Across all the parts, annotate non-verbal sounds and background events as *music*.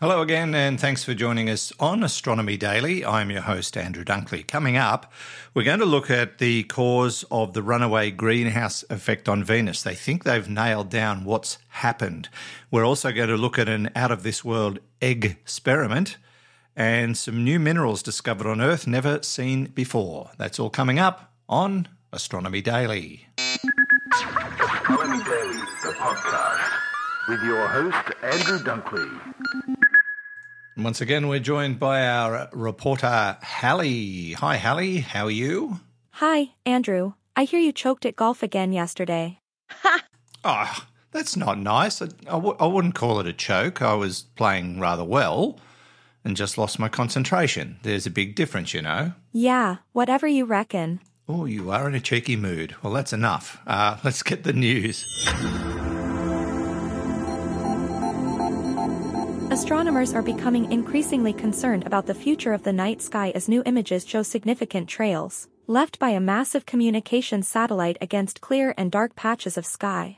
Hello again, and thanks for joining us on Astronomy Daily. I'm your host, Andrew Dunkley. Coming up, we're going to look at the cause of the runaway greenhouse effect on Venus. They think they've nailed down what's happened. We're also going to look at an out of this world egg experiment and some new minerals discovered on Earth never seen before. That's all coming up on Astronomy Daily. Astronomy Daily, the podcast, with your host, Andrew Dunkley. Once again, we're joined by our reporter, Hallie. Hi, Hallie. How are you? Hi, Andrew. I hear you choked at golf again yesterday. Oh, that's not nice. I I w- I wouldn't call it a choke. I was playing rather well and just lost my concentration. There's a big difference, you know. Yeah, whatever you reckon. Oh, you are in a cheeky mood. Well, that's enough. Uh, *laughs* let's get the news. Astronomers are becoming increasingly concerned about the future of the night sky as new images show significant trails, left by a massive communications satellite against clear and dark patches of sky.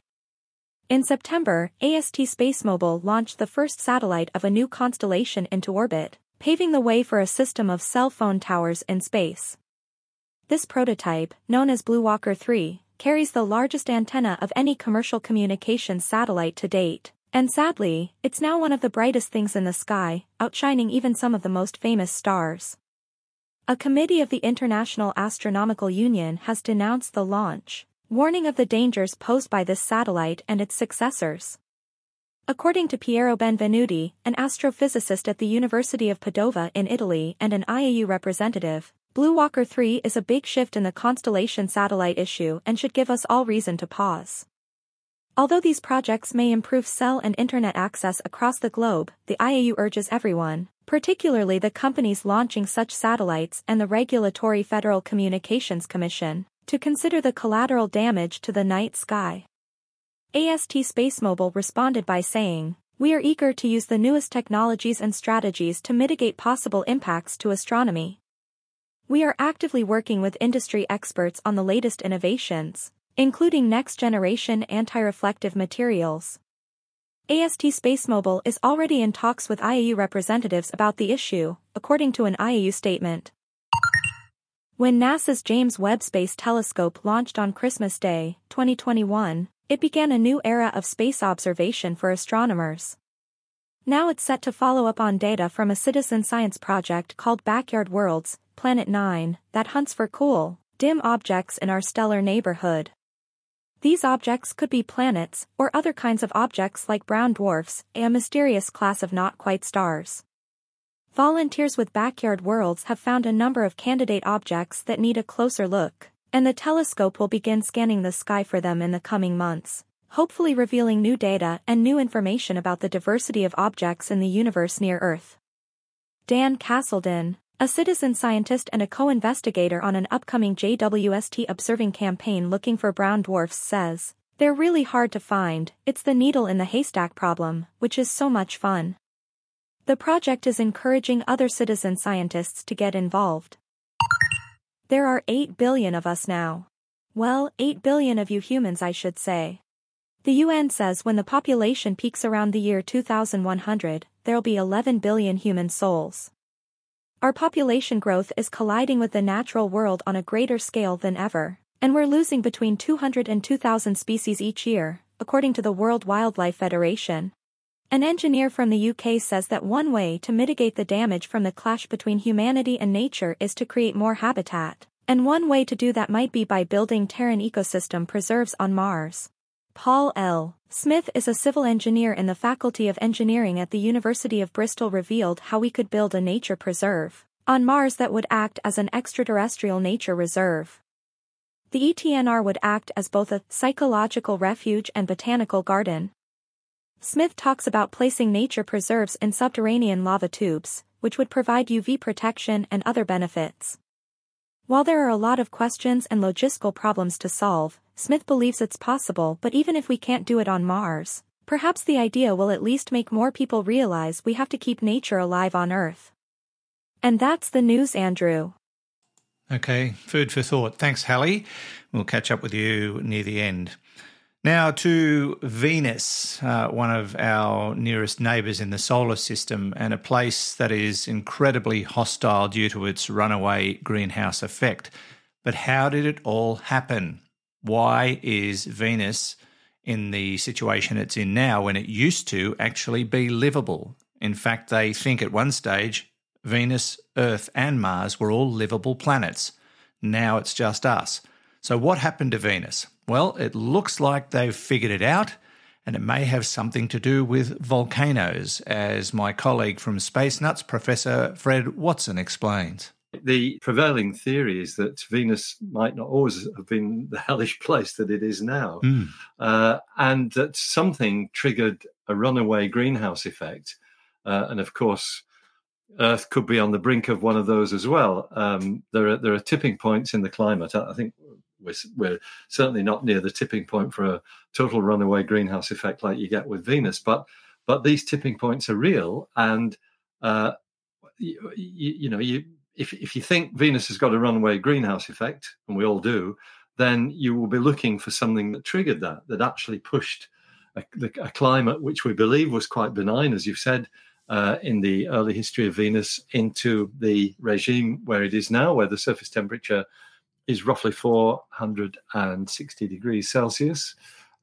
In September, AST SpaceMobile launched the first satellite of a new constellation into orbit, paving the way for a system of cell phone towers in space. This prototype, known as Blue Walker 3, carries the largest antenna of any commercial communications satellite to date, and sadly, it's now one of the brightest things in the sky, outshining even some of the most famous stars. A committee of the International Astronomical Union has denounced the launch, warning of the dangers posed by this satellite and its successors. According to Piero Benvenuti, an astrophysicist at the University of Padova in Italy and an IAU representative, Blue Walker 3 is a big shift in the constellation satellite issue and should give us all reason to pause. Although these projects may improve cell and internet access across the globe, the IAU urges everyone, particularly the companies launching such satellites and the Regulatory Federal Communications Commission, to consider the collateral damage to the night sky. AST SpaceMobile responded by saying, We are eager to use the newest technologies and strategies to mitigate possible impacts to astronomy. We are actively working with industry experts on the latest innovations, including next-generation anti-reflective materials. AST SpaceMobile is already in talks with IAU representatives about the issue, according to an IAU statement. When NASA's James Webb Space Telescope launched on Christmas Day, 2021, it began a new era of space observation for astronomers. Now it's set to follow up on data from a citizen science project called Backyard Worlds, Planet 9, that hunts for cool, dim objects in our stellar neighborhood. These objects could be planets, or other kinds of objects like brown dwarfs, a mysterious class of not-quite stars. Volunteers with Backyard Worlds have found a number of candidate objects that need a closer look, and the telescope will begin scanning the sky for them in the coming months, hopefully revealing new data and new information about the diversity of objects in the universe near Earth. Dan Caselden, a citizen scientist and a co-investigator on an upcoming JWST observing campaign looking for brown dwarfs says, They're really hard to find, it's the needle in the haystack problem, which is so much fun. The project is encouraging other citizen scientists to get involved. There are 8 billion of us now. Well, 8 billion of you humans I should say. The UN says when the population peaks around the year 2100, there'll be 11 billion human souls. Our population growth is colliding with the natural world on a greater scale than ever, and we're losing between 200 and 2,000 species each year, according to the World Wildlife Federation. An engineer from the UK says that one way to mitigate the damage from the clash between humanity and nature is to create more habitat, and one way to do that might be by building Terran ecosystem preserves on Mars. Paul L. Smith is a civil engineer in the Faculty of Engineering at the University of Bristol revealed how we could build a nature preserve on Mars that would act as an extraterrestrial nature reserve. The ETNR would act as both a psychological refuge and botanical garden, Smith talks about placing nature preserves in subterranean lava tubes, which would provide UV protection and other benefits. While there are a lot of questions and logistical problems to solve, Smith believes it's possible but even if we can't do it on Mars, perhaps the idea will at least make more people realize we have to keep nature alive on Earth. And that's the news, Andrew. Okay, food for thought. Thanks, Hallie. We'll catch up with you near the end. Now to Venus, uh, one of our nearest neighbours in the solar system, and a place that is incredibly hostile due to its runaway greenhouse effect. But how did it all happen? Why is Venus in the situation it's in now when it used to actually be livable? In fact, they think at one stage Venus, Earth, and Mars were all livable planets. Now it's just us. So, what happened to Venus? Well, it looks like they've figured it out, and it may have something to do with volcanoes, as my colleague from Space Nuts, Professor Fred Watson, explains. The prevailing theory is that Venus might not always have been the *laughs* hellish place that it is now, mm. uh, and that something triggered a runaway greenhouse effect. Uh, and of course, Earth could be on the brink of one of those as well. Um, there are there are tipping points in the climate. I think we're, we're certainly not near the tipping point for a total runaway greenhouse effect like you get with Venus, but but these tipping points are real, and uh, you, you, you know you if if you think Venus has got a runaway greenhouse effect, and we all do, then you will be looking for something that triggered that, that actually pushed a, a climate which we believe was quite benign, as you've said, uh, in the early history of Venus, into the regime where it is now, where the surface temperature is roughly 460 degrees Celsius.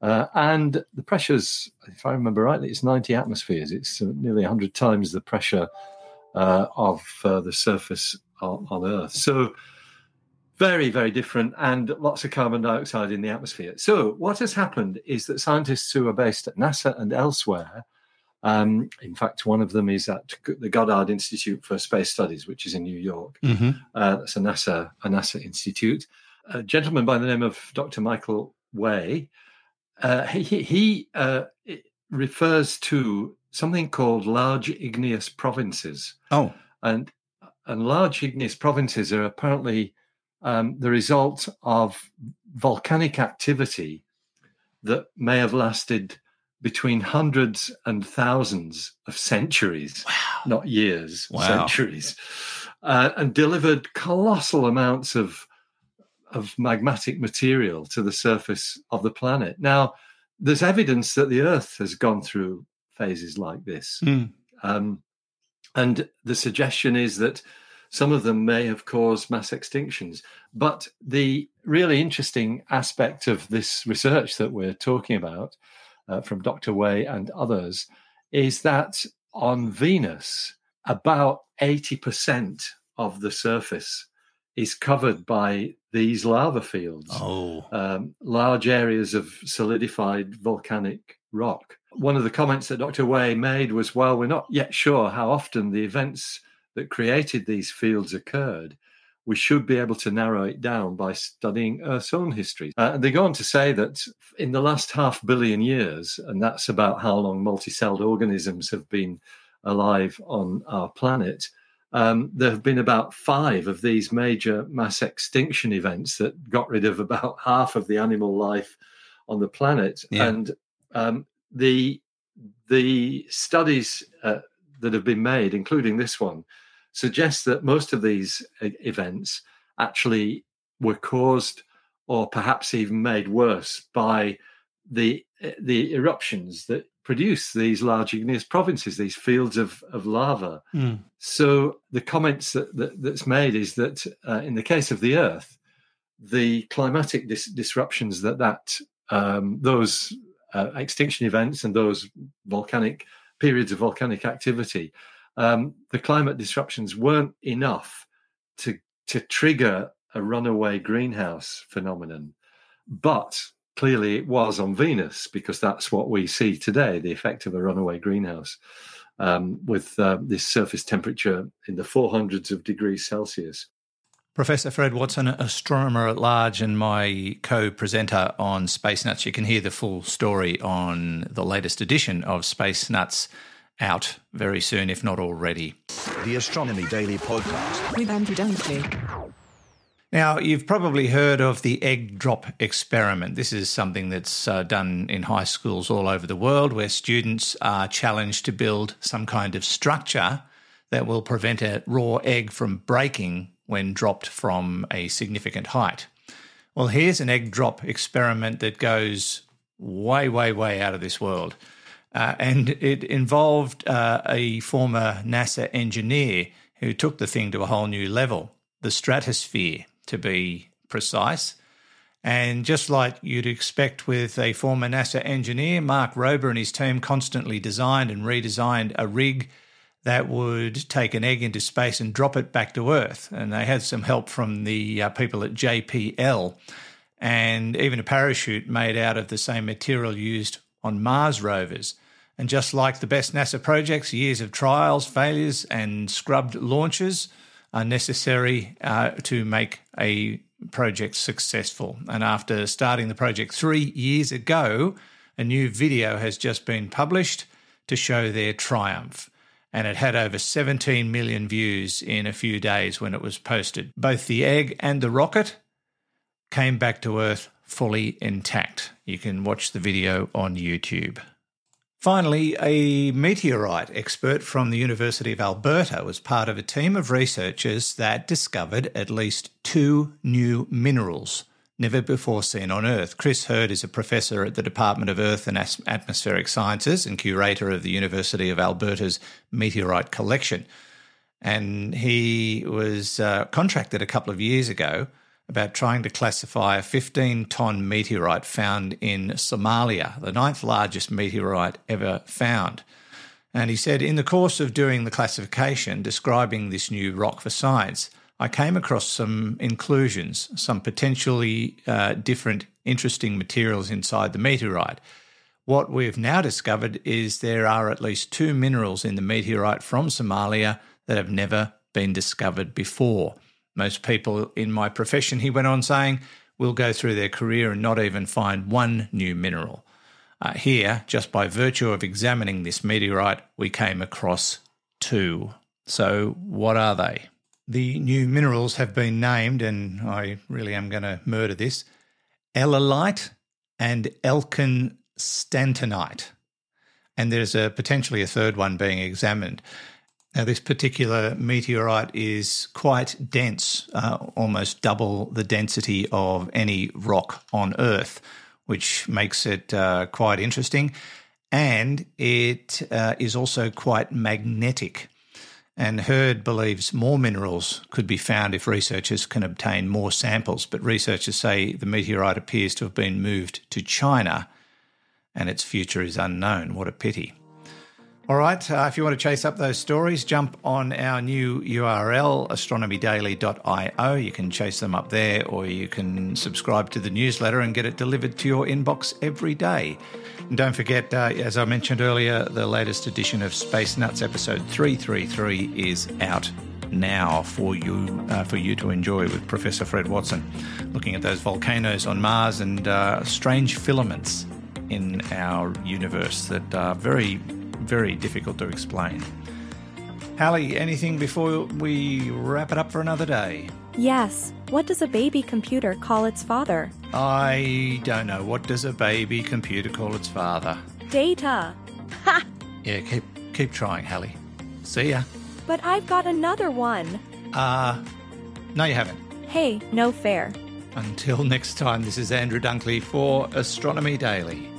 Uh, and the pressures, if I remember rightly, it's 90 atmospheres. It's nearly 100 times the pressure uh, of uh, the surface on, on, Earth. So, very, very different, and lots of carbon dioxide in the atmosphere. So, what has happened is that scientists who are based at NASA and elsewhere um, in fact, one of them is at the Goddard Institute for Space Studies, which is in New York. Mm-hmm. Uh, that's a NASA, a NASA institute. A gentleman by the name of Dr. Michael Way, uh, he, he uh, refers to something called large igneous provinces. Oh, and and large igneous provinces are apparently um, the result of volcanic activity that may have lasted between hundreds and thousands of centuries, wow. not years, wow. centuries, uh, and delivered colossal amounts of of magmatic material to the surface of the planet. Now, there's evidence that the Earth has gone through phases like this, mm. um, and the suggestion is that some of them may have caused mass extinctions. But the really interesting aspect of this research that we're talking about uh, from Dr. Way and others is that on Venus, about 80% of the surface is covered by these lava fields. Oh. Um, large areas of solidified volcanic rock. One of the comments that Dr. Way made was, well, we're not yet sure how often the events that created these fields occurred we should be able to narrow it down by studying Earth's own history. Uh, they go on to say that in the last half billion years, and that's about how long multicelled organisms have been alive on our planet, um, there have been about five of these major mass extinction events that got rid of about *laughs* half of the animal life on the planet. Yeah. And um, the the studies uh, that have been made, including this one, suggests that most of these events actually were caused or perhaps even made worse by the the eruptions that produce these large igneous provinces, these fields of, of lava. Mm. So the comments that, that, that's made is that uh, in the case of the Earth, the climatic dis- disruptions that that um, those uh, extinction events and those volcanic periods of volcanic activity um, the climate disruptions weren't enough to to trigger a runaway greenhouse phenomenon, but clearly it was on Venus because that's what we see today: the effect of a runaway greenhouse um, with uh, this surface temperature in the 400s of degrees Celsius. Professor Fred Watson, astronomer at large and my co presenter on Space Nuts. You can hear the full story on the latest edition of Space Nuts out very soon, if not already. The Astronomy Daily Podcast with Andrew Dunkley. Now, you've probably heard of the egg drop experiment. This is something that's uh, done in high schools all over the world where students are challenged to build some kind of structure that will prevent a raw egg from breaking when dropped from a significant height. Well, here's an egg drop experiment that goes way, way, way out of this world. Uh, and it involved uh, a former NASA engineer who took the thing to a whole new level, the stratosphere to be precise. And just like you'd expect with a former NASA engineer, Mark Rober and his team constantly designed and redesigned a rig that would take an egg into space and drop it back to Earth. And they had some help from the uh, people at JPL and even a parachute made out of the same material used on Mars rovers. And just like the best NASA projects, years of trials, failures, and scrubbed launches are necessary uh, to make a project successful. And after starting the project three years ago, a new video has just been published to show their triumph. And it had over 17 million views in a few days when it was posted. Both the egg and the rocket came back to Earth fully intact. You can watch the video on YouTube. Finally, a meteorite expert from the University of Alberta was part of a team of researchers that discovered at least two new minerals never before seen on Earth. Chris Herd is a professor at the Department of Earth and Atmospheric Sciences and curator of the University of Alberta's meteorite collection. And he was uh, contracted a couple of years ago about trying to classify a 15 ton meteorite found in Somalia, the ninth largest meteorite ever found. And he said, in the course of doing the classification, describing this new rock for science, I came across some inclusions, some potentially uh, different, interesting materials inside the meteorite. What we've now discovered is there are at least two minerals in the meteorite from Somalia that have never been discovered before. Most people in my profession, he went on saying, will go through their career and not even find one new mineral. Uh, here, just by virtue of examining this meteorite, we came across two. So, what are they? The new minerals have been named, and I really am going to murder this elaliite and Elkin Stantonite. And there's a potentially a third one being examined. Now, this particular meteorite is quite dense, uh, almost double the density of any rock on Earth, which makes it uh, quite interesting. And it uh, is also quite magnetic. And Herd believes more minerals could be found if researchers can obtain more samples. But researchers say the meteorite appears to have been moved to China and its future is unknown. What a pity. All right. Uh, if you want to chase up those stories, jump on our new URL, astronomydaily.io. You can chase them up there, or you can subscribe to the newsletter and get it delivered to your inbox every day. And don't forget, uh, as I mentioned earlier, the latest edition of Space Nuts episode 333 is out now for you uh, for you to enjoy with Professor Fred Watson, looking at those volcanoes on Mars and uh, strange filaments in our universe that are very very difficult to explain. Hallie, anything before we wrap it up for another day? Yes. What does a baby computer call its father? I don't know. What does a baby computer call its father? Data. Ha! Yeah, keep keep trying, Hallie. See ya. But I've got another one. Uh, no, you haven't. Hey, no fair. Until next time, this is Andrew Dunkley for Astronomy Daily.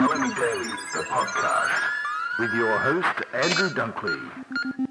Astronomy Daily, the podcast, with your host, Andrew Dunkley.